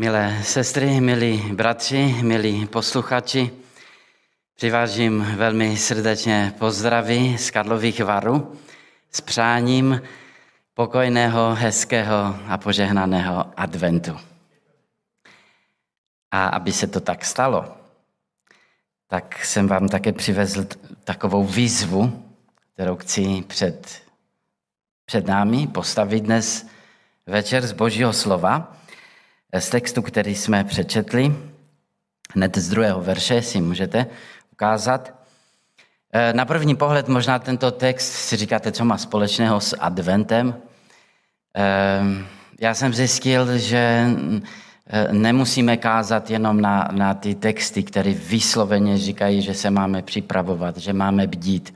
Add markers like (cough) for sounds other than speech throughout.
Milé sestry, milí bratři, milí posluchači, přivážím velmi srdečně pozdraví z Karlových varů s přáním pokojného, hezkého a požehnaného adventu. A aby se to tak stalo, tak jsem vám také přivezl takovou výzvu, kterou chci před, před námi postavit dnes večer z Božího slova z textu, který jsme přečetli, hned z druhého verše si můžete ukázat. Eh, na první pohled možná tento text si říkáte, co má společného s adventem. Eh, já jsem zjistil, že eh, nemusíme kázat jenom na, na ty texty, které vysloveně říkají, že se máme připravovat, že máme bdít.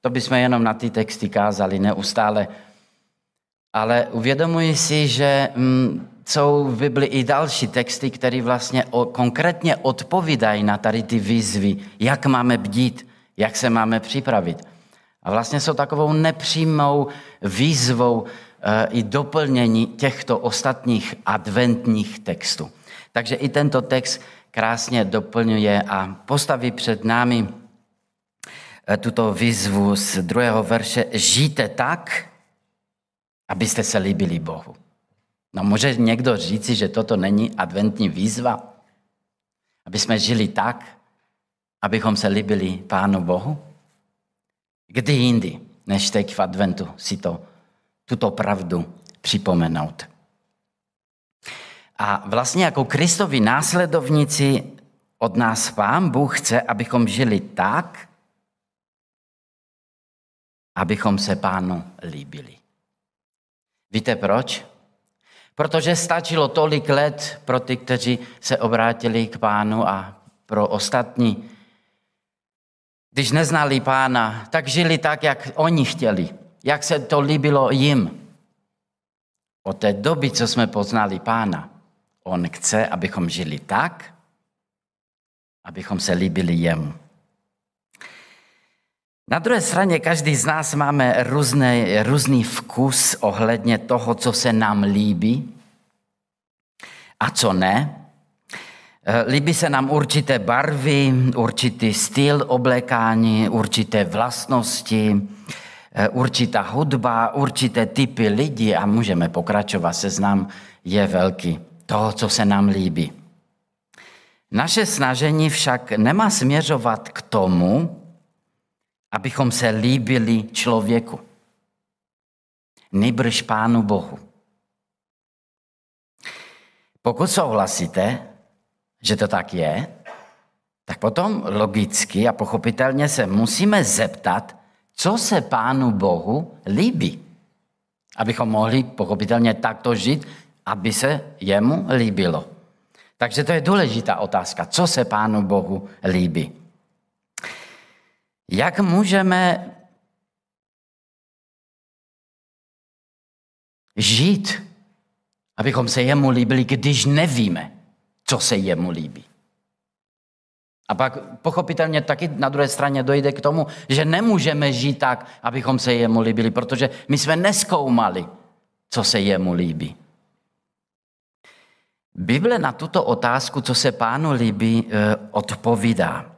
To bychom jenom na ty texty kázali neustále. Ale uvědomuji si, že mm, jsou v Bibli i další texty, které vlastně konkrétně odpovídají na tady ty výzvy, jak máme bdít, jak se máme připravit. A vlastně jsou takovou nepřímou výzvou e, i doplnění těchto ostatních adventních textů. Takže i tento text krásně doplňuje a postaví před námi e, tuto výzvu z druhého verše. Žijte tak, abyste se líbili Bohu. No může někdo říci, že toto není adventní výzva? Aby jsme žili tak, abychom se líbili Pánu Bohu? Kdy jindy, než teď v adventu, si to, tuto pravdu připomenout. A vlastně jako Kristovi následovníci od nás Pán Bůh chce, abychom žili tak, abychom se Pánu líbili. Víte proč? Protože stačilo tolik let pro ty, kteří se obrátili k pánu a pro ostatní. Když neznali pána, tak žili tak, jak oni chtěli, jak se to líbilo jim. Od té doby, co jsme poznali pána, on chce, abychom žili tak, abychom se líbili jemu. Na druhé straně každý z nás máme různý, různý vkus ohledně toho, co se nám líbí a co ne. Eh, líbí se nám určité barvy, určitý styl oblékání, určité vlastnosti, eh, určitá hudba, určité typy lidí a můžeme pokračovat. Seznam je velký. To, co se nám líbí. Naše snažení však nemá směřovat k tomu, abychom se líbili člověku. Nebrž Pánu Bohu. Pokud souhlasíte, že to tak je, tak potom logicky a pochopitelně se musíme zeptat, co se Pánu Bohu líbí. Abychom mohli pochopitelně takto žít, aby se jemu líbilo. Takže to je důležitá otázka. Co se Pánu Bohu líbí? Jak můžeme žít, abychom se jemu líbili, když nevíme, co se jemu líbí? A pak pochopitelně taky na druhé straně dojde k tomu, že nemůžeme žít tak, abychom se jemu líbili, protože my jsme neskoumali, co se jemu líbí. Bible na tuto otázku, co se pánu líbí, eh, odpovídá.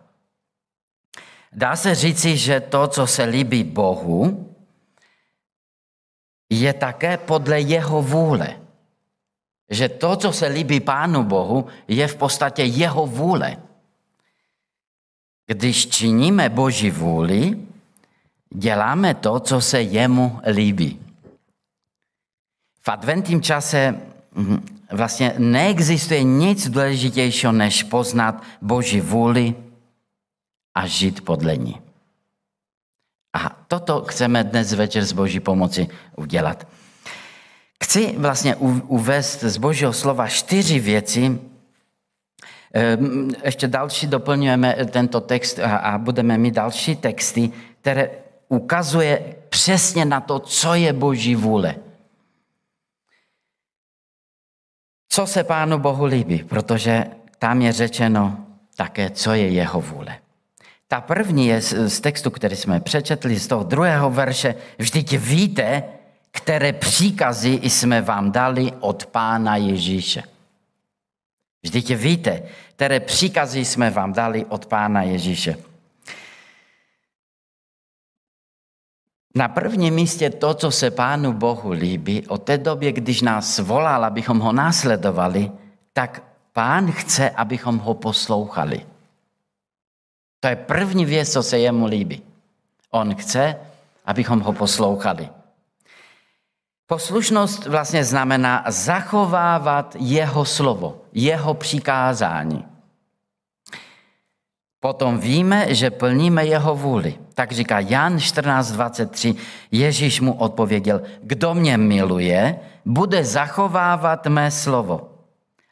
Dá se říci, že to, co se líbí Bohu, je také podle jeho vůle. Že to, co se líbí Pánu Bohu, je v podstatě jeho vůle. Když činíme Boží vůli, děláme to, co se jemu líbí. V adventním čase hm, vlastně neexistuje nic důležitějšího, než poznat Boží vůli a žít podle ní. A toto chceme dnes večer z Boží pomoci udělat. Chci vlastně uvést z Božího slova čtyři věci. Ehm, ještě další doplňujeme tento text a budeme mít další texty, které ukazuje přesně na to, co je Boží vůle. Co se Pánu Bohu líbí, protože tam je řečeno také, co je jeho vůle. Ta první je z textu, který jsme přečetli, z toho druhého verše. Vždyť víte, které příkazy jsme vám dali od Pána Ježíše. Vždyť víte, které příkazy jsme vám dali od Pána Ježíše. Na prvním místě to, co se Pánu Bohu líbí, od té době, když nás volal, abychom ho následovali, tak Pán chce, abychom ho poslouchali. To je první věc, co se jemu líbí. On chce, abychom ho poslouchali. Poslušnost vlastně znamená zachovávat jeho slovo, jeho přikázání. Potom víme, že plníme jeho vůli. Tak říká Jan 14.23, Ježíš mu odpověděl, kdo mě miluje, bude zachovávat mé slovo.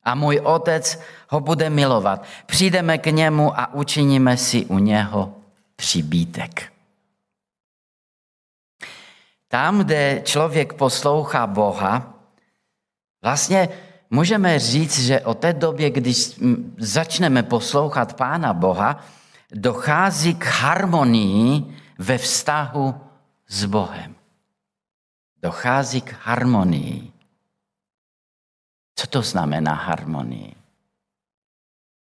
A můj otec ho bude milovat. Přijdeme k němu a učiníme si u něho přibítek. Tam, kde člověk poslouchá Boha, vlastně můžeme říct, že od té době, když začneme poslouchat Pána Boha, dochází k harmonii ve vztahu s Bohem. Dochází k harmonii. Co to znamená harmonii?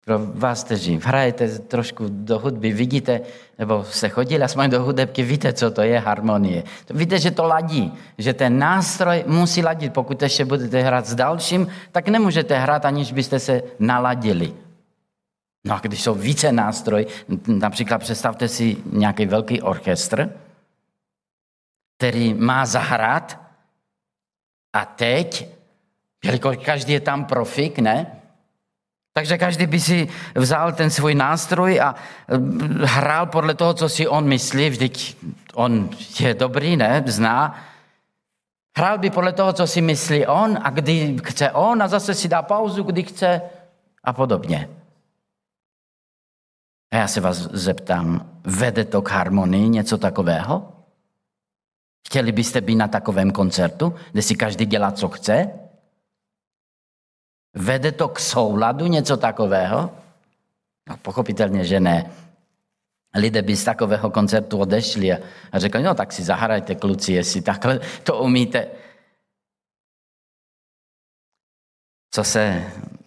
Pro vás, kteří hrajete trošku do hudby, vidíte, nebo se chodili aspoň do hudebky, víte, co to je harmonie. Víte, že to ladí, že ten nástroj musí ladit. Pokud ještě budete hrát s dalším, tak nemůžete hrát, aniž byste se naladili. No a když jsou více nástroj, například představte si nějaký velký orchestr, který má zahrát a teď, jelikož každý je tam profik, ne? Takže každý by si vzal ten svůj nástroj a eh, hrál podle toho, co si on myslí, vždyť on je dobrý, ne, zná. Hrál by podle toho, co si myslí on a kdy chce on a zase si dá pauzu, kdy chce a podobně. A já se vás zeptám, vede to k harmonii něco takového? Chtěli byste být na takovém koncertu, kde si každý dělá, co chce? Vede to k souladu něco takového? No, pochopitelně, že ne. Lidé by z takového koncertu odešli a, řekli, no tak si zahrajte kluci, jestli takhle to umíte. Co se,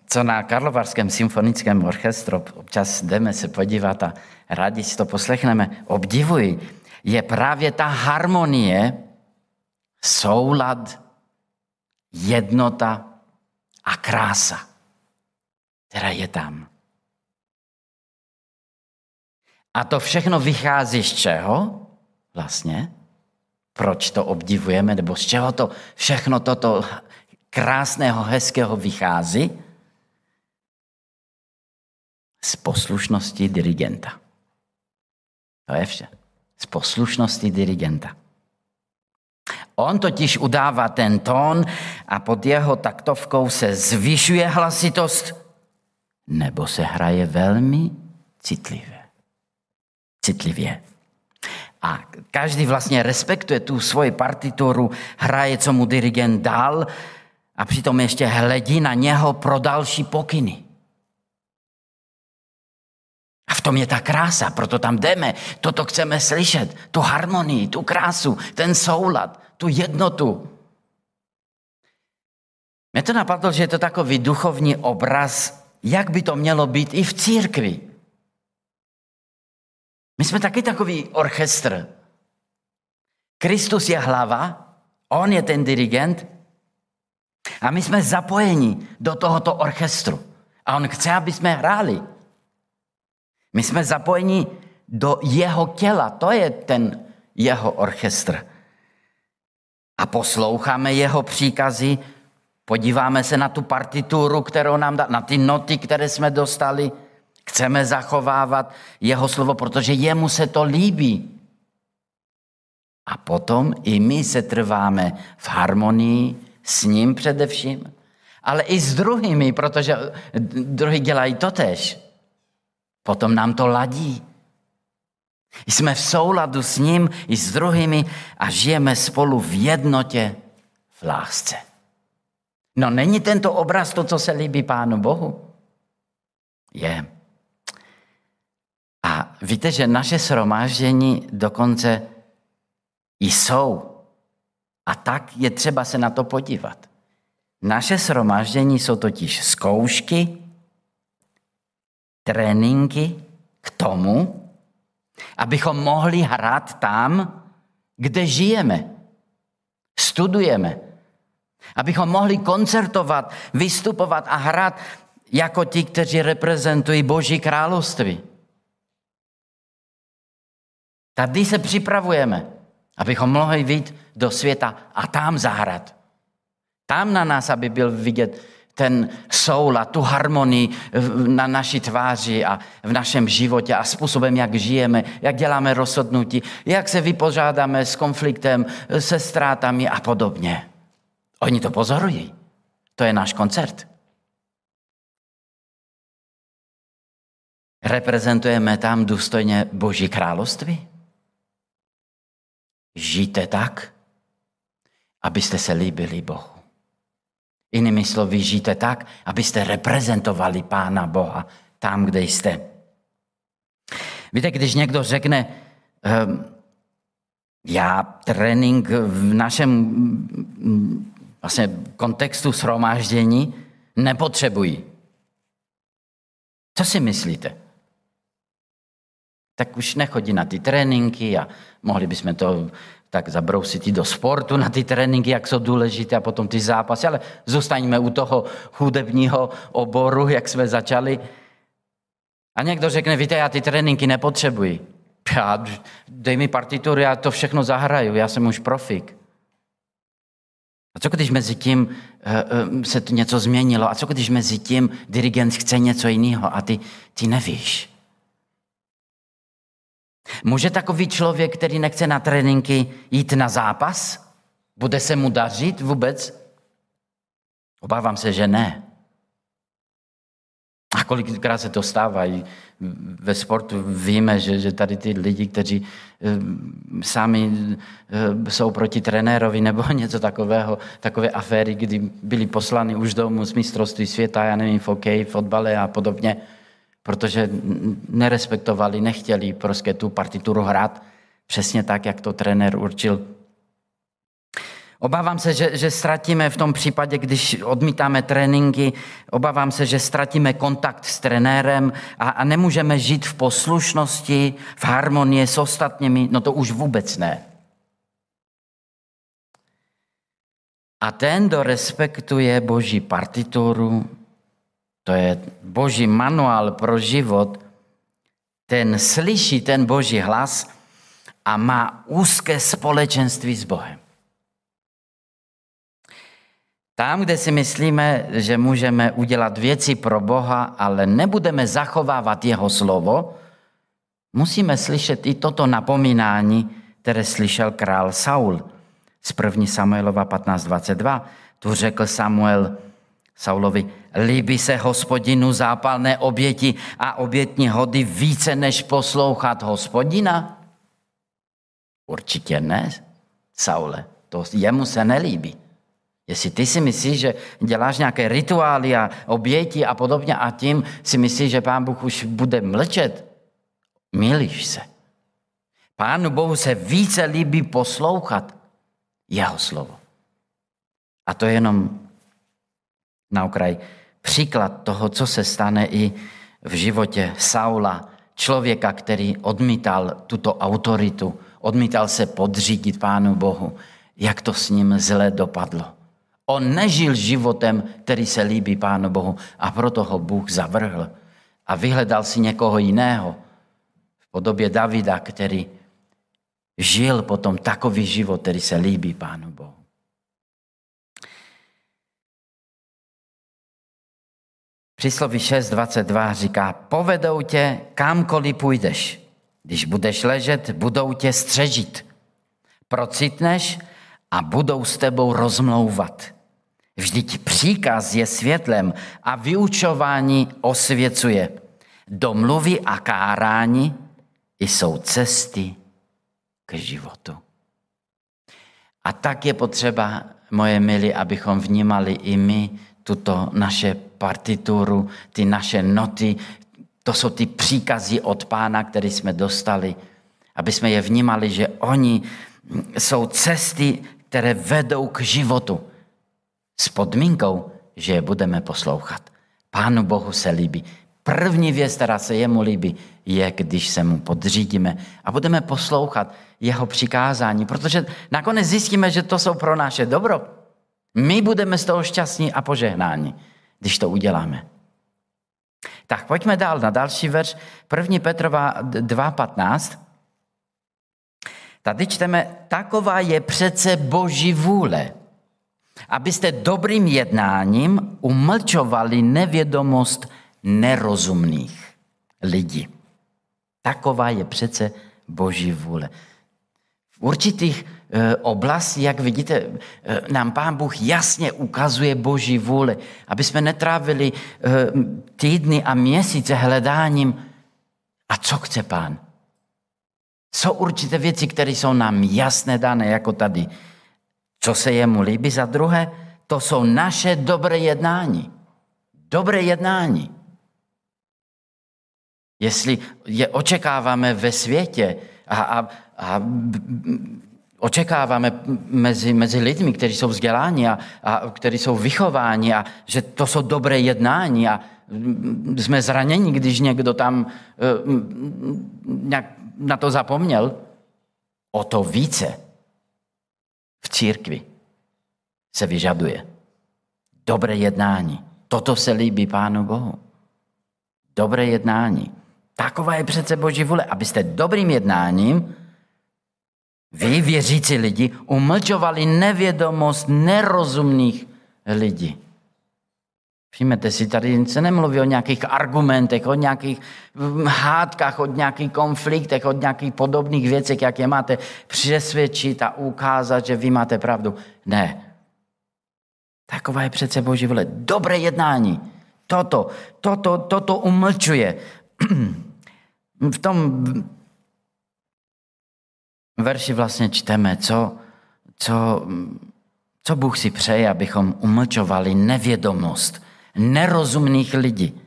co na Karlovarském symfonickém orchestru občas jdeme se podívat a rádi si to poslechneme, obdivuji, je právě ta harmonie, soulad, jednota, a krása, která je tam. A to všechno vychází z čeho vlastně? Proč to obdivujeme, nebo z čeho to všechno toto krásného, hezkého vychází? Z poslušnosti dirigenta. To je vše. Z poslušnosti dirigenta. On totiž udává ten tón a pod jeho taktovkou se zvyšuje hlasitost, nebo se hraje velmi citlivě. Citlivě. A každý vlastně respektuje tu svoji partituru, hraje, co mu dirigent dal a přitom ještě hledí na něho pro další pokyny. A v tom je ta krása, proto tam jdeme. Toto chceme slyšet, tu harmonii, tu krásu, ten soulad tu jednotu. Mě to napadlo, že je to takový duchovní obraz, jak by to mělo být i v církvi. My jsme taky takový orchestr. Kristus je hlava, on je ten dirigent a my jsme zapojeni do tohoto orchestru. A on chce, aby jsme hráli. My jsme zapojeni do jeho těla, to je ten jeho orchestr a posloucháme jeho příkazy, podíváme se na tu partituru, kterou nám dá, na ty noty, které jsme dostali, chceme zachovávat jeho slovo, protože jemu se to líbí. A potom i my se trváme v harmonii s ním především, ale i s druhými, protože druhý dělají to tež. Potom nám to ladí. Jsme v souladu s ním i s druhými a žijeme spolu v jednotě, v lásce. No není tento obraz to, co se líbí Pánu Bohu? Je. A víte, že naše shromáždění dokonce jsou. A tak je třeba se na to podívat. Naše shromáždění jsou totiž zkoušky tréninky k tomu, abychom mohli hrát tam, kde žijeme, studujeme, abychom mohli koncertovat, vystupovat a hrát jako ti, kteří reprezentují Boží království. Tady se připravujeme, abychom mohli jít do světa a tam zahrát. Tam na nás, aby byl vidět ten soula, tu harmonii na naší tváři a v našem životě a způsobem, jak žijeme, jak děláme rozhodnutí, jak se vypořádáme s konfliktem, se ztrátami a podobně. Oni to pozorují. To je náš koncert. Reprezentujeme tam důstojně Boží království? Žijte tak, abyste se líbili Bohu. Jinými slovy, žijte tak, abyste reprezentovali Pána Boha tam, kde jste. Víte, když někdo řekne, ehm, já trénink v našem vlastně kontextu shromáždění nepotřebuji. Co si myslíte? Tak už nechodí na ty tréninky a mohli bychom to tak zabrousit i do sportu na ty tréninky, jak jsou důležité a potom ty zápasy, ale zůstaňme u toho hudebního oboru, jak jsme začali. A někdo řekne, víte, já ty tréninky nepotřebuji. Já, dej mi partituru, já to všechno zahraju, já jsem už profik. A co když mezi tím uh, uh, se to něco změnilo? A co když mezi tím dirigent chce něco jiného a ty, ty nevíš? Může takový člověk, který nechce na tréninky, jít na zápas? Bude se mu dařit vůbec? Obávám se, že ne. A kolikrát se to stává. I ve sportu víme, že, že tady ty lidi, kteří e, sami e, jsou proti trenérovi nebo (laughs) něco takového, takové aféry, kdy byli poslani už domů z mistrovství světa, já nevím, v hokeji, fotbale a podobně, protože nerespektovali, nechtěli prostě tu partituru hrát přesně tak, jak to trenér určil. Obávám se, že, že ztratíme v tom případě, když odmítáme tréninky, obávám se, že ztratíme kontakt s trenérem a, a nemůžeme žít v poslušnosti, v harmonii s ostatními, no to už vůbec ne. A ten, kdo respektuje Boží partituru, to je boží manuál pro život, ten slyší ten boží hlas a má úzké společenství s Bohem. Tam, kde si myslíme, že můžeme udělat věci pro Boha, ale nebudeme zachovávat jeho slovo, musíme slyšet i toto napomínání, které slyšel král Saul z 1. Samuelova 15.22. Tu řekl Samuel, Saulovi, líbí se hospodinu zápalné oběti a obětní hody více, než poslouchat hospodina? Určitě ne, Saule. To jemu se nelíbí. Jestli ty si myslíš, že děláš nějaké rituály a oběti a podobně a tím si myslíš, že pán Bůh už bude mlčet, milíš se. Pánu Bohu se více líbí poslouchat jeho slovo. A to je jenom na okraj příklad toho, co se stane i v životě Saula, člověka, který odmítal tuto autoritu, odmítal se podřídit Pánu Bohu, jak to s ním zle dopadlo. On nežil životem, který se líbí Pánu Bohu a proto ho Bůh zavrhl a vyhledal si někoho jiného v podobě Davida, který žil potom takový život, který se líbí Pánu Bohu. Přísloví 6.22 říká, povedou tě kamkoliv půjdeš. Když budeš ležet, budou tě střežit. Procitneš a budou s tebou rozmlouvat. Vždyť příkaz je světlem a vyučování osvěcuje. Domluvy a kárání jsou cesty k životu. A tak je potřeba, moje milí, abychom vnímali i my tuto naše partituru, ty naše noty, to jsou ty příkazy od pána, které jsme dostali, aby jsme je vnímali, že oni jsou cesty, které vedou k životu. S podmínkou, že je budeme poslouchat. Pánu Bohu se líbí První věc, která se jemu líbí, je, když se mu podřídíme a budeme poslouchat jeho přikázání, protože nakonec zjistíme, že to jsou pro naše dobro. My budeme z toho šťastní a požehnáni, když to uděláme. Tak pojďme dál na další verš. 1. Petrova 2.15. Tady čteme, taková je přece boží vůle, abyste dobrým jednáním umlčovali nevědomost nerozumných lidí. Taková je přece boží vůle. V určitých e, oblastí, jak vidíte, e, nám Pán Bůh jasně ukazuje boží vůle, aby jsme netrávili e, týdny a měsíce hledáním, a co chce Pán. Jsou určité věci, které jsou nám jasné dané, jako tady. Co se jemu líbí za druhé, to jsou naše dobré jednání. Dobré jednání. Jestli je očekáváme ve světě a, a, a očekáváme mezi, mezi lidmi, kteří jsou vzděláni a, a kteří jsou vychováni a že to jsou dobré jednání a jsme zraněni, když někdo tam uh, nějak na to zapomněl, o to více v církvi se vyžaduje. Dobré jednání. Toto se líbí Pánu Bohu. Dobré jednání. Taková je přece Boží vůle, abyste dobrým jednáním vy, věřící lidi, umlčovali nevědomost nerozumných lidí. Všimněte si, tady se nemluví o nějakých argumentech, o nějakých hádkách, o nějakých konfliktech, o nějakých podobných věcech, jak je máte přesvědčit a ukázat, že vy máte pravdu. Ne. Taková je přece Boží vůle. Dobré jednání. Toto, toto, toto umlčuje. (clears throat) v tom verši vlastně čteme, co, co, co Bůh si přeje, abychom umlčovali nevědomost nerozumných lidí.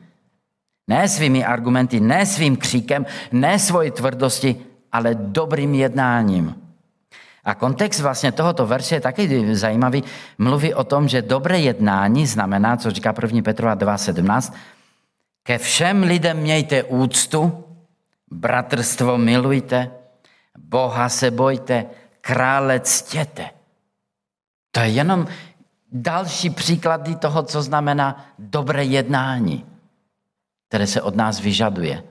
Ne svými argumenty, ne svým kříkem, ne svoji tvrdosti, ale dobrým jednáním. A kontext vlastně tohoto verše je taky zajímavý. Mluví o tom, že dobré jednání znamená, co říká 1. Petrova 2.17, ke všem lidem mějte úctu, bratrstvo milujte, Boha se bojte, krále ctěte. To je jenom další příklady toho, co znamená dobré jednání, které se od nás vyžaduje.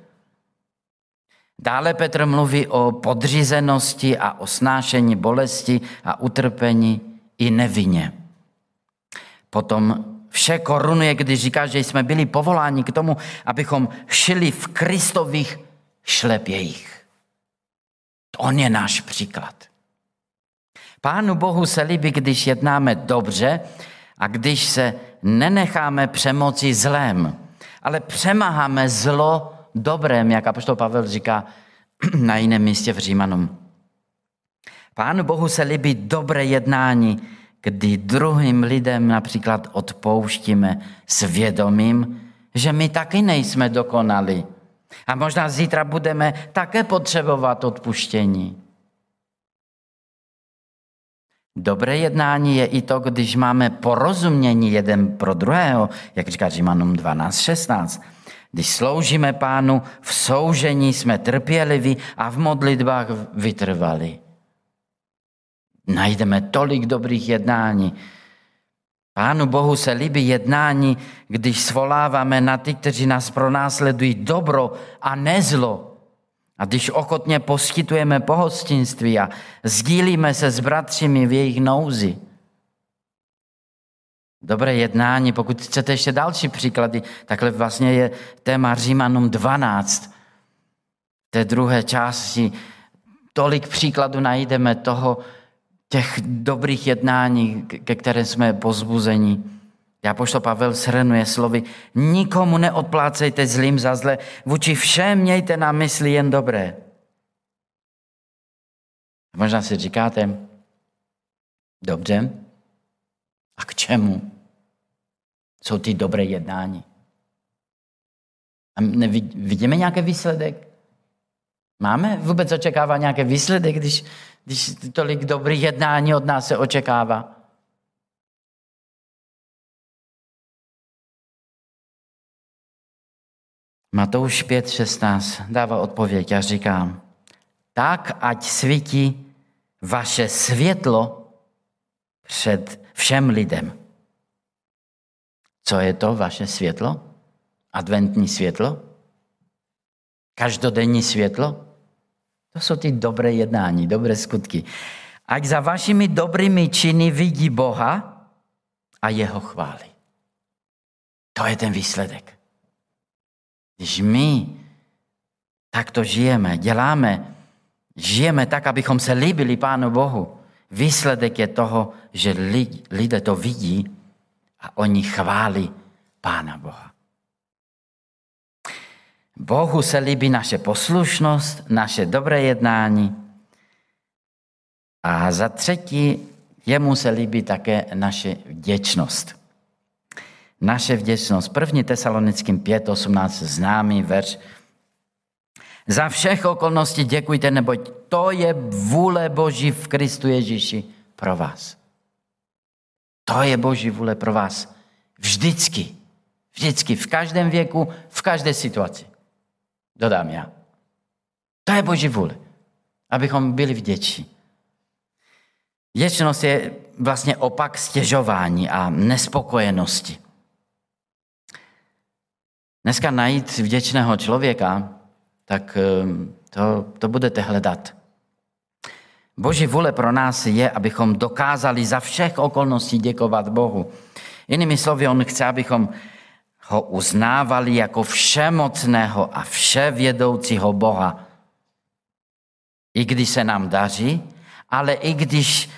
Dále Petr mluví o podřízenosti a o snášení bolesti a utrpení i nevině. Potom vše korunuje, když říká, že jsme byli povoláni k tomu, abychom šili v Kristových šlepějích. On je náš příklad. Pánu Bohu se líbí, když jednáme dobře a když se nenecháme přemoci zlém, ale přemáháme zlo dobrém, jak apoštol Pavel říká (clears throat) na jiném místě v Římanům. Pánu Bohu se líbí dobré jednání, kdy druhým lidem například odpouštíme svědomím, že my taky nejsme dokonali. A možná zítra budeme také potřebovat odpuštění. Dobré jednání je i to, když máme porozumění jeden pro druhého, jak říká Římanům 12.16. Když sloužíme pánu, v soužení jsme trpěliví a v modlitbách vytrvali. Najdeme tolik dobrých jednání. Pánu Bohu se líbí jednání, když svoláváme na ty, kteří nás pronásledují dobro a nezlo. A když ochotně poskytujeme pohostinství a sdílíme se s bratřími v jejich nouzi. Dobré jednání, pokud chcete ještě další příklady, takhle vlastně je téma Římanům 12. V té druhé části tolik příkladů najdeme toho, těch dobrých jednání, ke které jsme pozbuzeni. Já pošto Pavel shrnuje slovy, nikomu neodplácejte zlým za zle, vůči všem mějte na mysli jen dobré. Možná si říkáte, dobře, a k čemu jsou ty dobré jednání? A vidíme nějaký výsledek? Máme vůbec očekává nějaký výsledek, když, když tolik dobrých jednání od nás se očekává? Matouš 5.16 dává odpověď a říká, tak ať svítí vaše světlo před všem lidem. Co je to vaše světlo? Adventní světlo? Každodenní světlo? To jsou ty dobré jednání, dobré skutky. Ať za vašimi dobrými činy vidí Boha a jeho chvály. To je ten výsledek. Když my takto žijeme, děláme, žijeme tak, abychom se líbili Pánu Bohu, výsledek je toho, že lidé to vidí a oni chválí Pána Boha. Bohu se líbí naše poslušnost, naše dobré jednání. A za třetí, jemu se líbí také naše vděčnost. Naše vděčnost. První tesalonickým 5.18 známý verš. Za všech okolností děkujte, neboť to je vůle Boží v Kristu Ježíši pro vás. To je Boží vůle pro vás. Vždycky. Vždycky. V každém věku, v každé situaci. Dodám já. To je Boží vůle. Abychom byli vděční. Vděčnost je vlastně opak stěžování a nespokojenosti. Dneska najít vděčného člověka, tak ehm, to, to budete hledat. Boží vůle pro nás je, abychom dokázali za všech okolností děkovat Bohu. Jinými slovy, on chce, abychom ho uznávali jako všemocného a vševědoucího Boha. I když se nám daří, ale i když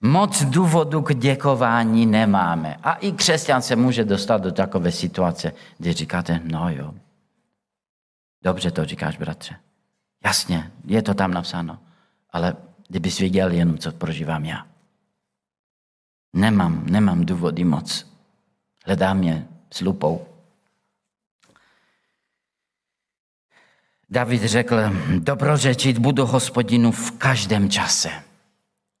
moc důvodu k děkování nemáme. A i křesťan se může dostat do takové situace, kdy říkáte, no jo, dobře to říkáš, bratře. Jasně, je to tam napsáno, ale kdybys věděl jenom, co prožívám já. Nemám, nemám důvody moc. Hledám je s lupou. David řekl, dobrořečit budu hospodinu v každém čase.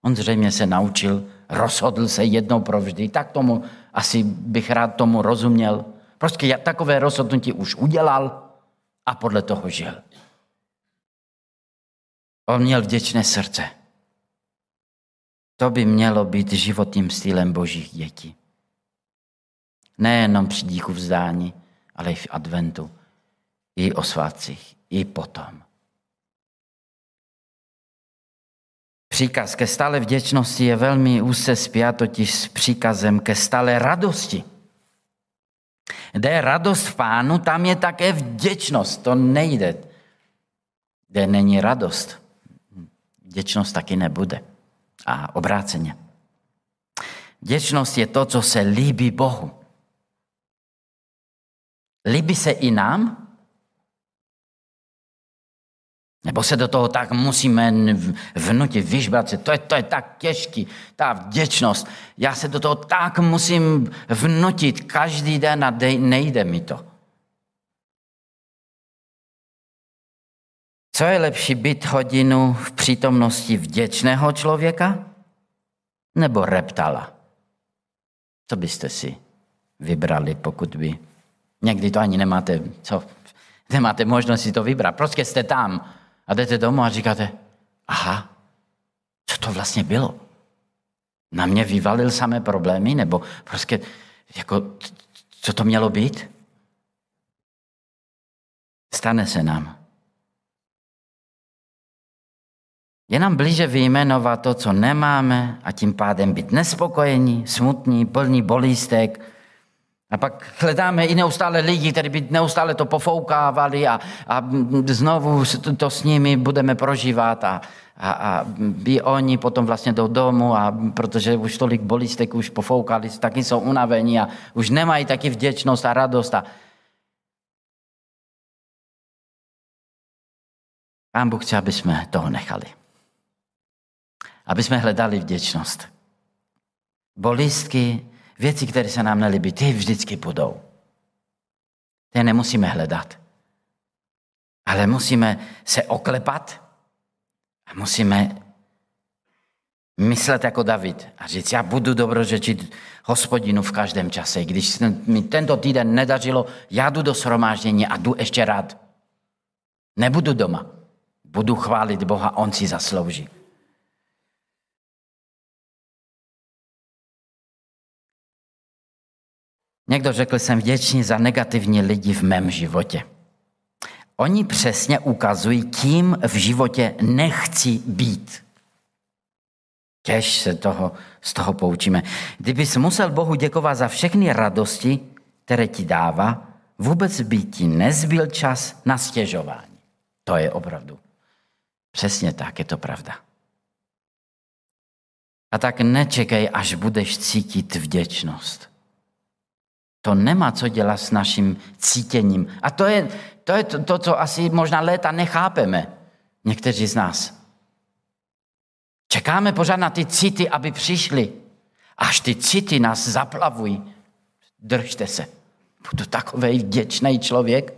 On zřejmě se naučil, rozhodl se jednou provždy, tak tomu asi bych rád tomu rozuměl. Prostě takové rozhodnutí už udělal a podle toho žil. On měl vděčné srdce. To by mělo být životním stylem božích dětí. Nejenom při díku vzdání, ale i v adventu, i o svátcích, i potom. Příkaz ke stále vděčnosti je velmi úzce spjat totiž s příkazem ke stále radosti. Kde je radost v pánu, tam je také vděčnost. To nejde. Kde není radost, vděčnost taky nebude. A obráceně. Vděčnost je to, co se líbí Bohu. Líbí se i nám? Nebo se do toho tak musíme vnutit, vyžbat se, to je, to je tak těžký, ta vděčnost. Já se do toho tak musím vnutit každý den a dej, nejde mi to. Co je lepší, být hodinu v přítomnosti vděčného člověka nebo reptala? Co byste si vybrali, pokud by... Někdy to ani nemáte, co, nemáte možnost si to vybrat. Prostě jste tam a jdete domů a říkáte, aha, co to vlastně bylo? Na mě vyvalil samé problémy, nebo prostě, jako, co to mělo být? Stane se nám. Je nám blíže vyjmenovat to, co nemáme a tím pádem být nespokojení, smutní, plní bolístek, a pak hledáme i neustále lidi, kteří by neustále to pofoukávali a, a znovu to s nimi budeme prožívat a, a, a by oni potom vlastně do domu, a protože už tolik bolístek už pofoukali, taky jsou unavení a už nemají taky vděčnost a radost. A... Pán Bůh chce, aby jsme toho nechali. Aby jsme hledali vděčnost. Bolístky Věci, které se nám nelíbí, ty vždycky budou. Ty nemusíme hledat. Ale musíme se oklepat a musíme myslet jako David a říct, já budu dobrořečit hospodinu v každém čase. Když se mi tento týden nedařilo, já jdu do shromáždění a jdu ještě rád. Nebudu doma. Budu chválit Boha, On si zaslouží. Někdo řekl, jsem vděčný za negativní lidi v mém životě. Oni přesně ukazují, kým v životě nechci být. Těž se toho, z toho poučíme. Kdybys musel Bohu děkovat za všechny radosti, které ti dává, vůbec by ti nezbyl čas na stěžování. To je opravdu. Přesně tak, je to pravda. A tak nečekej, až budeš cítit vděčnost. To nemá co dělat s naším cítěním. A to je to, je to, to co asi možná léta nechápeme, někteří z nás. Čekáme pořád na ty city, aby přišly. Až ty city nás zaplavují. Držte se. Budu takový vděčný člověk?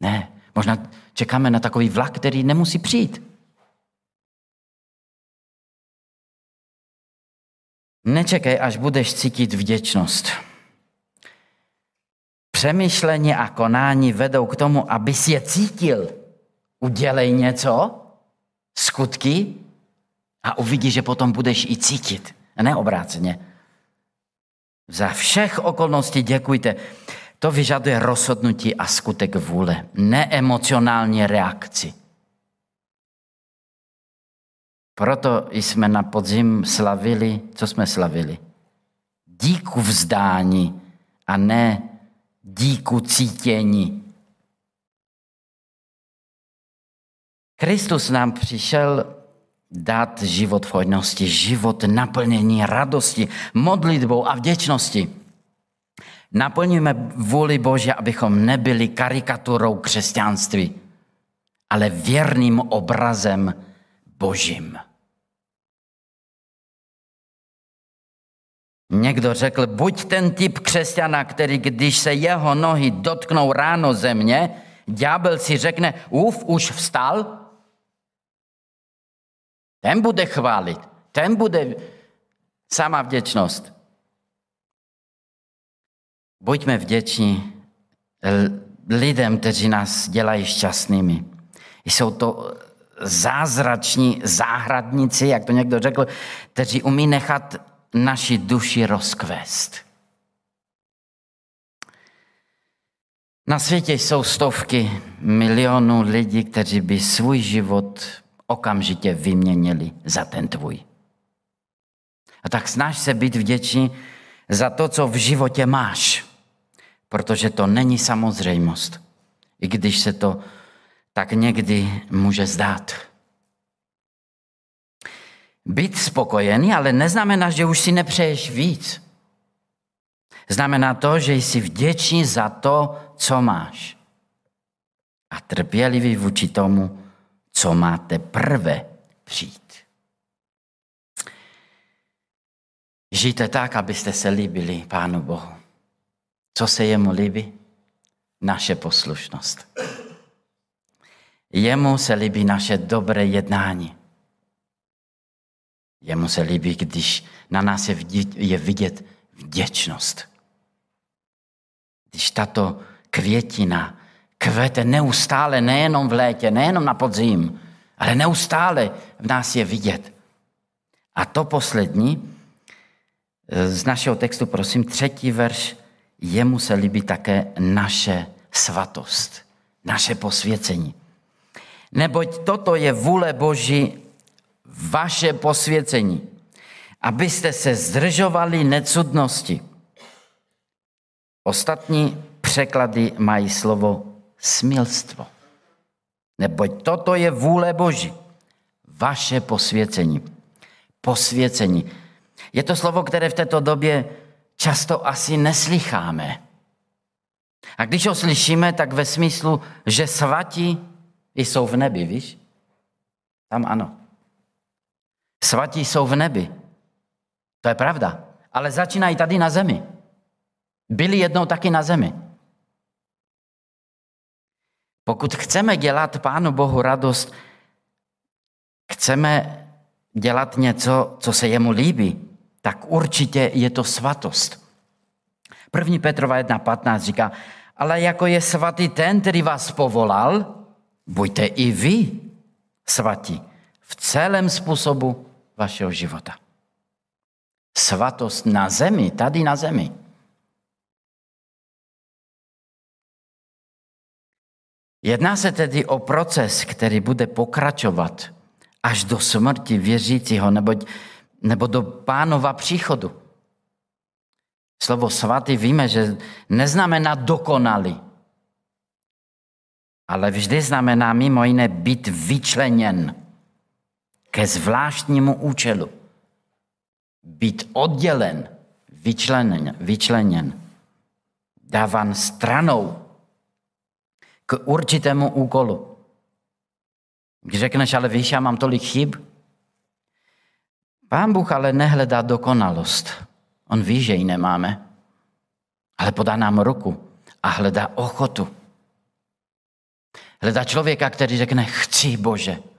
Ne, možná čekáme na takový vlak, který nemusí přijít. Nečekej, až budeš cítit vděčnost. Přemýšlení a konání vedou k tomu, aby si je cítil. Udělej něco, skutky, a uvidíš, že potom budeš i cítit. A ne obráceně. Za všech okolností děkujte. To vyžaduje rozhodnutí a skutek vůle, neemocionální reakci. Proto jsme na podzim slavili, co jsme slavili? Díku vzdání a ne díku cítění. Kristus nám přišel dát život v hojnosti, život naplnění radosti, modlitbou a vděčnosti. Naplňujeme vůli Boží, abychom nebyli karikaturou křesťanství, ale věrným obrazem Božím. Někdo řekl, buď ten typ křesťana, který když se jeho nohy dotknou ráno země, ďábel si řekne, uf, už vstal, ten bude chválit, ten bude sama vděčnost. Buďme vděční lidem, kteří nás dělají šťastnými. Jsou to zázrační záhradníci, jak to někdo řekl, kteří umí nechat naši duši rozkvést. Na světě jsou stovky milionů lidí, kteří by svůj život okamžitě vyměnili za ten tvůj. A tak snaž se být vděčný za to, co v životě máš, protože to není samozřejmost, i když se to tak někdy může zdát. Být spokojený ale neznamená, že už si nepřeješ víc. Znamená to, že jsi vděčný za to, co máš. A trpělivý vůči tomu, co máte prvé přijít. Žijte tak, abyste se líbili Pánu Bohu. Co se jemu líbí? Naše poslušnost. Jemu se líbí naše dobré jednání. Jemu se líbí, když na nás je, je vidět vděčnost. Když tato květina kvete neustále, nejenom v létě, nejenom na podzim, ale neustále v nás je vidět. A to poslední, eh, z našeho textu, prosím, třetí verš, jemu se líbí také naše svatost, naše posvěcení. Neboť toto je vůle Boží, vaše posvěcení, abyste se zdržovali necudnosti. Ostatní překlady mají slovo smilstvo. Neboť toto je vůle Boží. Vaše posvěcení. Posvěcení. Je to slovo, které v této době často asi neslycháme. A když ho slyšíme, tak ve smyslu, že svatí jsou v nebi, víš? Tam ano. Svatí jsou v nebi. To je pravda. Ale začínají tady na zemi. Byli jednou taky na zemi. Pokud chceme dělat Pánu Bohu radost, chceme dělat něco, co se jemu líbí, tak určitě je to svatost. První Petrova 1.15 říká, ale jako je svatý ten, který vás povolal, buďte i vy svatí v celém způsobu vašeho života. Svatost na zemi, tady na zemi. Jedná se tedy o proces, který bude pokračovat až do smrti věřícího nebo, nebo do pánova příchodu. Slovo svatý víme, že neznamená dokonalý, ale vždy znamená mimo jiné být vyčleněn ke zvláštnímu účelu. Být oddělen, vyčleněn, vyčleněn dávan stranou k určitému úkolu. Když řekneš, ale víš, já mám tolik chyb. Pán Bůh ale nehledá dokonalost. On ví, že ji nemáme. Ale podá nám ruku a hledá ochotu. Hledá člověka, který řekne, chci Bože.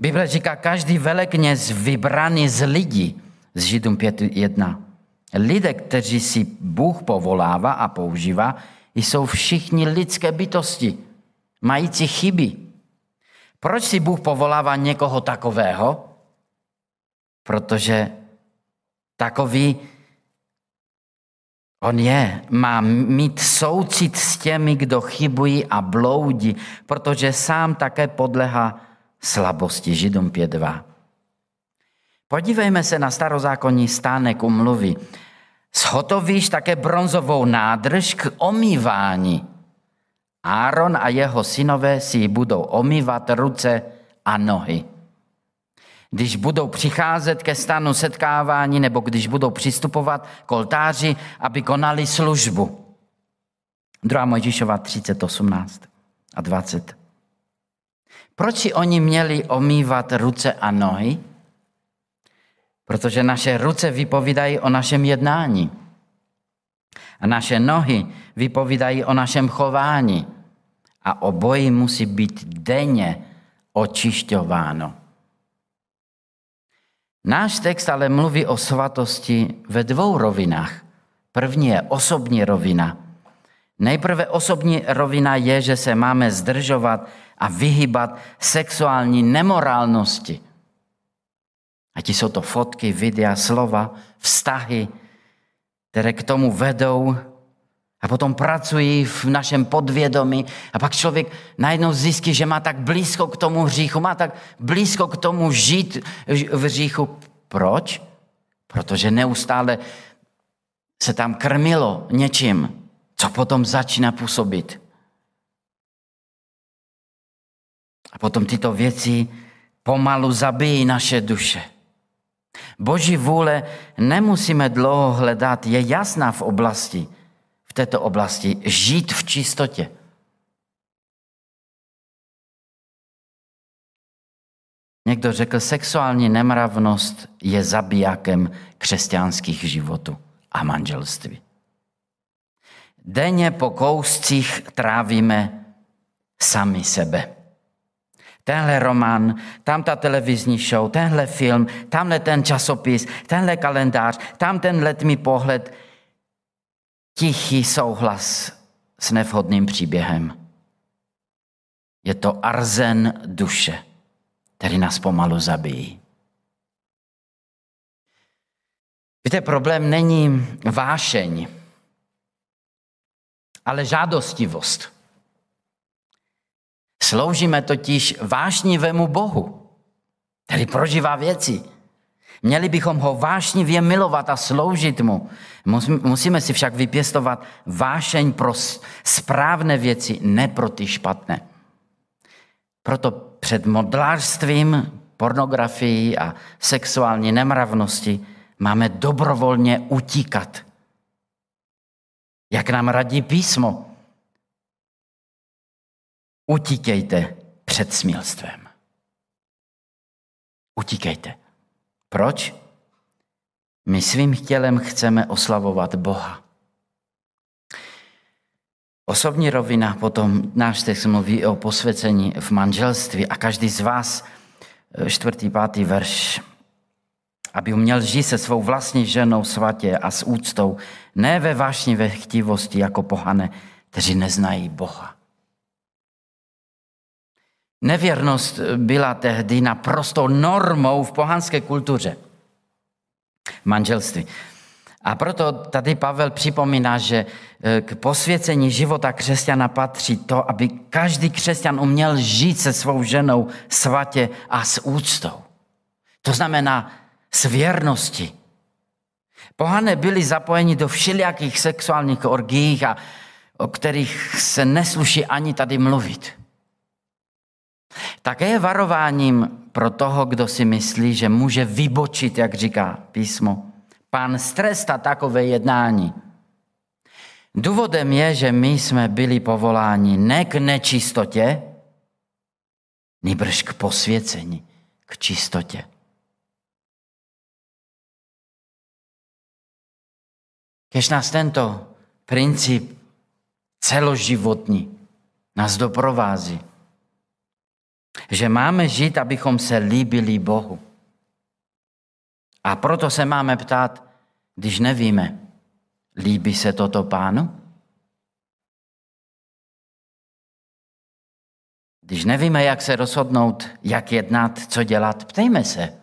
Bible říká, každý velekněz vybraný z lidí, z Židům 5.1. Lidé, kteří si Bůh povolává a používá, jsou všichni lidské bytosti, mající chyby. Proč si Bůh povolává někoho takového? Protože takový on je, má mít soucit s těmi, kdo chybují a bloudí, protože sám také podlehá slabosti. Židům 5.2. Podívejme se na starozákonní stánek umluvy. Zhotovíš také bronzovou nádrž k omývání. Áron a jeho synové si budou omývat ruce a nohy. Když budou přicházet ke stanu setkávání nebo když budou přistupovat k oltáři, aby konali službu. 2. Mojžíšova 30, 18 a 20. Proč si oni měli omývat ruce a nohy? Protože naše ruce vypovídají o našem jednání. A naše nohy vypovídají o našem chování. A obojí musí být denně očišťováno. Náš text ale mluví o svatosti ve dvou rovinách. První je osobní rovina. Nejprve osobní rovina je, že se máme zdržovat a vyhybat sexuální nemorálnosti. Ať jsou to fotky, videa, slova, vztahy, které k tomu vedou a potom pracují v našem podvědomí a pak člověk najednou zjistí, že má tak blízko k tomu hříchu, má tak blízko k tomu žít v hříchu. Proč? Protože neustále se tam krmilo něčím, co potom začíná působit. A potom tyto věci pomalu zabijí naše duše. Boží vůle nemusíme dlouho hledat, je jasná v oblasti, v této oblasti, žít v čistotě. Někdo řekl, sexuální nemravnost je zabijákem křesťanských životů a manželství. Denně po kouscích trávíme sami sebe tenhle román, tam ta televizní show, tenhle film, tamhle ten časopis, tenhle kalendář, tam ten letmý pohled. Tichý souhlas s nevhodným příběhem. Je to arzen duše, který nás pomalu zabíjí. Víte, problém není vášeň, ale žádostivost. Sloužíme totiž vášnivému Bohu, který prožívá věci. Měli bychom ho vášnivě milovat a sloužit mu. Musíme si však vypěstovat vášeň pro správné věci, ne pro ty špatné. Proto před modlářstvím, pornografií a sexuální nemravnosti máme dobrovolně utíkat. Jak nám radí písmo, utíkejte před smilstvem. Utíkejte. Proč? My svým tělem chceme oslavovat Boha. Osobní rovina potom náš text mluví o posvěcení v manželství a každý z vás čtvrtý, pátý verš. Aby uměl žít se svou vlastní ženou svatě a s úctou, ne ve vášní ve chtivosti jako pohane, kteří neznají Boha. Nevěrnost byla tehdy naprosto normou v pohanské kultuře. Manželství. A proto tady Pavel připomíná, že e, k posvěcení života křesťana patří to, aby každý křesťan uměl žít se svou ženou svatě a s úctou. To znamená s věrností. Pohané byli zapojeni do všelijakých sexuálních orgií, a o kterých se nesluší ani tady mluvit. Také je varováním pro toho, kdo si myslí, že může vybočit, jak říká písmo, Pán stresta takové jednání. Důvodem je, že my jsme byli povoláni ne k nečistotě, nýbrž k posvěcení, k čistotě. Kež nás tento princip celoživotní nás doprovází. Že máme žít, abychom se líbili Bohu. A proto se máme ptát, když nevíme, líbí se toto pánu? Když nevíme, jak se rozhodnout, jak jednat, co dělat, ptejme se.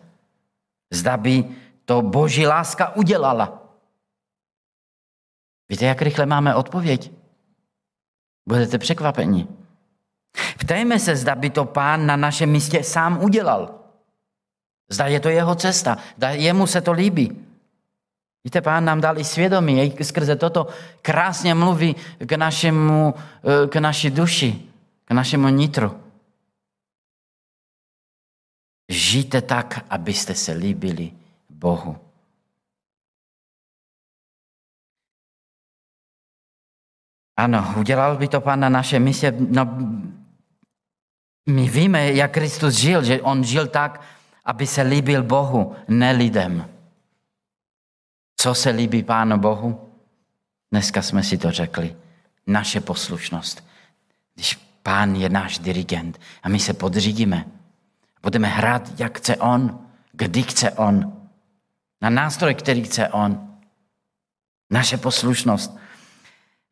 Zda by to boží láska udělala. Víte, jak rychle máme odpověď? Budete překvapeni. Ptejme se, zda by to pán na našem místě sám udělal. Zda je to jeho cesta, zda jemu se to líbí. Víte, pán nám dal i svědomí, skrze toto krásně mluví k, našemu, k naší duši, k našemu nitru. Žijte tak, abyste se líbili Bohu. Ano, udělal by to pán na naše místě. No, my víme, jak Kristus žil, že on žil tak, aby se líbil Bohu, ne lidem. Co se líbí Pánu Bohu? Dneska jsme si to řekli. Naše poslušnost. Když Pán je náš dirigent a my se podřídíme, budeme hrát, jak chce On, kdy chce On, na nástroj, který chce On. Naše poslušnost,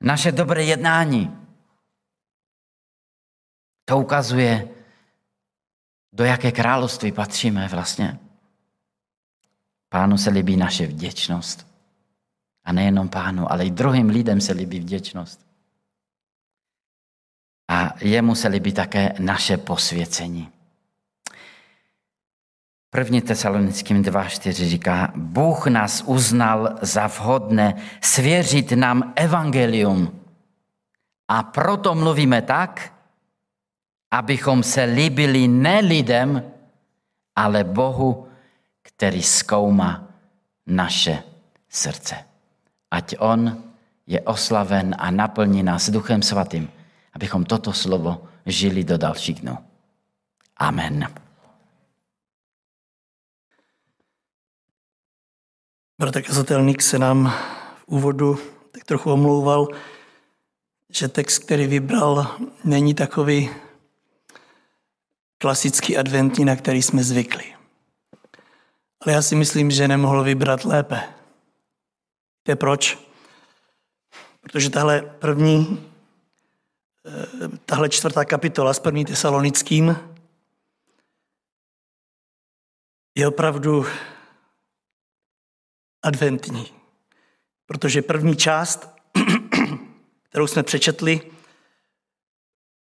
naše dobré jednání. To ukazuje, do jaké království patříme vlastně. Pánu se líbí naše vděčnost. A nejenom pánu, ale i druhým lidem se líbí vděčnost. A jemu se líbí také naše posvěcení. První tesalonickým 2.4 říká, Bůh nás uznal za vhodné svěřit nám evangelium. A proto mluvíme tak, abychom se líbili ne lidem, ale Bohu, který zkoumá naše srdce. Ať On je oslaven a naplní nás Duchem Svatým, abychom toto slovo žili do dalších dnů. Amen. Bratr kazatelník se nám v úvodu tak trochu omlouval, že text, který vybral, není takový klasický adventní, na který jsme zvykli. Ale já si myslím, že nemohl vybrat lépe. Víte proč? Protože tahle první, eh, tahle čtvrtá kapitola s první tesalonickým je opravdu adventní. Protože první část, (clears throat) kterou jsme přečetli,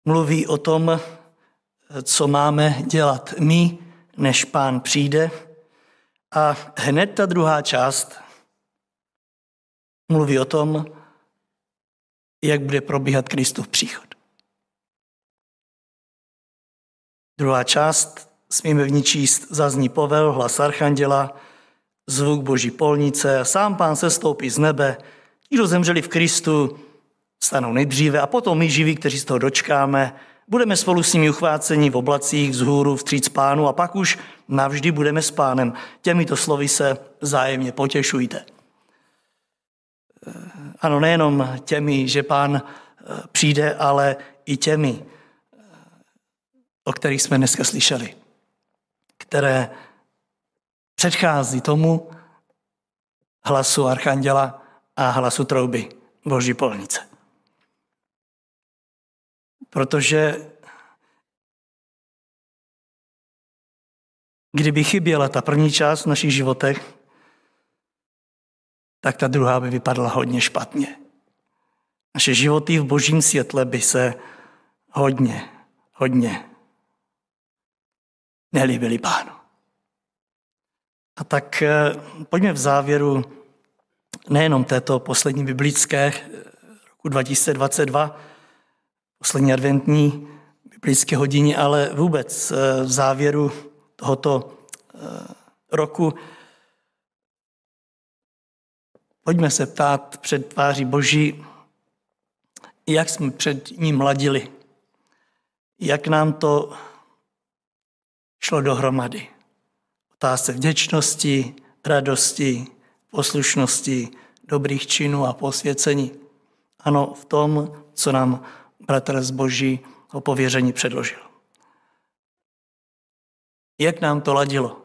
mluví o tom, co máme dělat my, než pán přijde. A hned ta druhá část mluví o tom, jak bude probíhat Kristův příchod. Druhá část, smíme v ní číst, zazní povel, hlas archanděla, zvuk boží polnice, sám pán se stoupí z nebe, ti, kdo zemřeli v Kristu, stanou nejdříve a potom my živí, kteří z toho dočkáme, Budeme spolu s nimi uchváceni v oblacích, vzhůru, vstříc pánu a pak už navždy budeme s pánem. Těmito slovy se zájemně potěšujte. Ano, nejenom těmi, že pán eh, přijde, ale i těmi, eh, o kterých jsme dneska slyšeli. které předchází tomu hlasu archanděla a hlasu trouby Boží polnice. Protože kdyby chyběla ta první část v našich životech, tak ta druhá by vypadala hodně špatně. Naše životy v božím světle by se hodně, hodně nelíbily pánu. A tak eh, pojďme v závěru nejenom této poslední biblické roku 2022, poslední adventní biblické hodině, ale vůbec eh, v závěru tohoto eh, roku pojďme se ptát před tváří Boží, jak jsme před ním mladili, jak nám to šlo dohromady. Otázce vděčnosti, radosti, poslušnosti, dobrých činů a posvěcení. Ano, v tom, co nám bratr z Boží o pověření předložil. Jak nám to ladilo?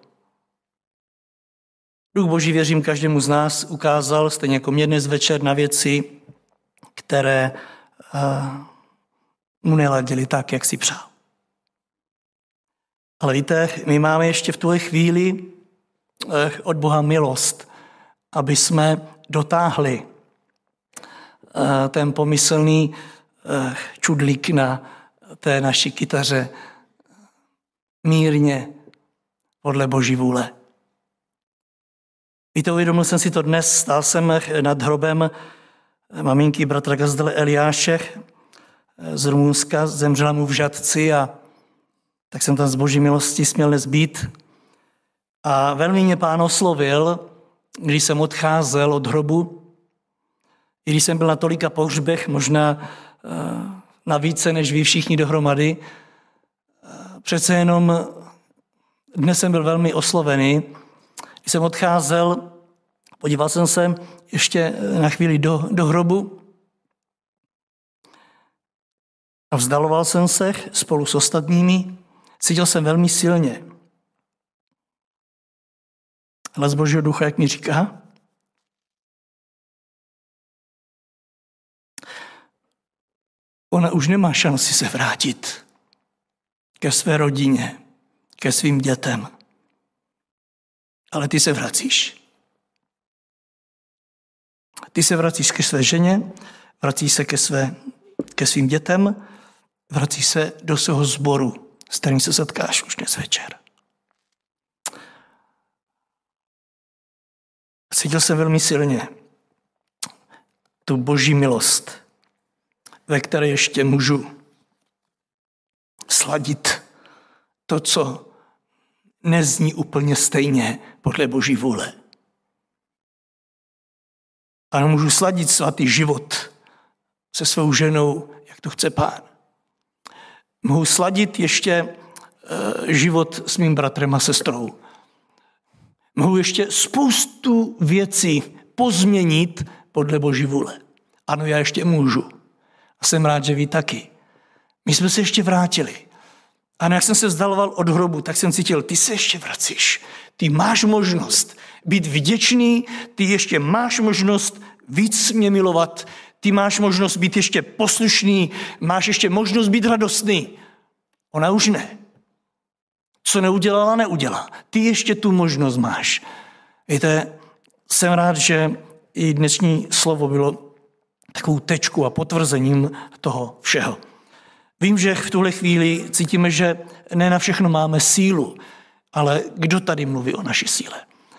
Duch Boží, věřím, každému z nás ukázal, stejně jako mě dnes večer, na věci, které uh, mu neladili tak, jak si přál. Ale víte, my máme ještě v tuhle chvíli eh, od Boha milost, aby jsme dotáhli eh, ten pomyslný čudlík na té naší kytaře mírně podle Boží vůle. Víte, uvědomil jsem si to dnes, stál jsem nad hrobem maminky bratra Gazdele Eliáše z Rumunska, zemřela mu v žadci a tak jsem tam z boží milosti směl nezbýt. A velmi mě pán oslovil, když jsem odcházel od hrobu, i když jsem byl na tolika pohřbech, možná eh, na více než vy všichni dohromady, přece jenom dnes jsem byl velmi oslovený. Když jsem odcházel, podíval jsem se ještě na chvíli do, do hrobu a vzdaloval jsem se spolu s ostatními Cítil jsem velmi silně. Ale Božího ducha, jak mi říká, ona už nemá šanci se vrátit ke své rodině, ke svým dětem. Ale ty se vracíš. Ty se vracíš ke své ženě, vracíš se ke, své, ke svým dětem, vracíš se do svého sboru, s kterým se setkáš už dnes večer. Cítil jsem velmi silně tu boží milost, ve které ještě můžu sladit to, co nezní úplně stejně podle boží vůle. Ano, můžu sladit svatý život se svou ženou, jak to chce pán mohu sladit ještě eh, život s mým bratrem a sestrou. Mohu ještě spoustu věcí pozměnit podle Boží vůle. Ano, já ještě můžu. A jsem rád, že vy taky. My jsme se ještě vrátili. A jak jsem se vzdaloval od hrobu, tak jsem cítil, ty se ještě vracíš. Ty máš možnost být vděčný, ty ještě máš možnost víc mě milovat, ty máš možnost být ještě poslušný, máš ještě možnost být radostný. Ona už ne. Co neudělala, neudělá. Ty ještě tu možnost máš. Víte, jsem rád, že i dnešní slovo bylo takovou tečku a potvrzením toho všeho. Vím, že v tuhle chvíli cítíme, že ne na všechno máme sílu, ale kdo tady mluví o naší síle?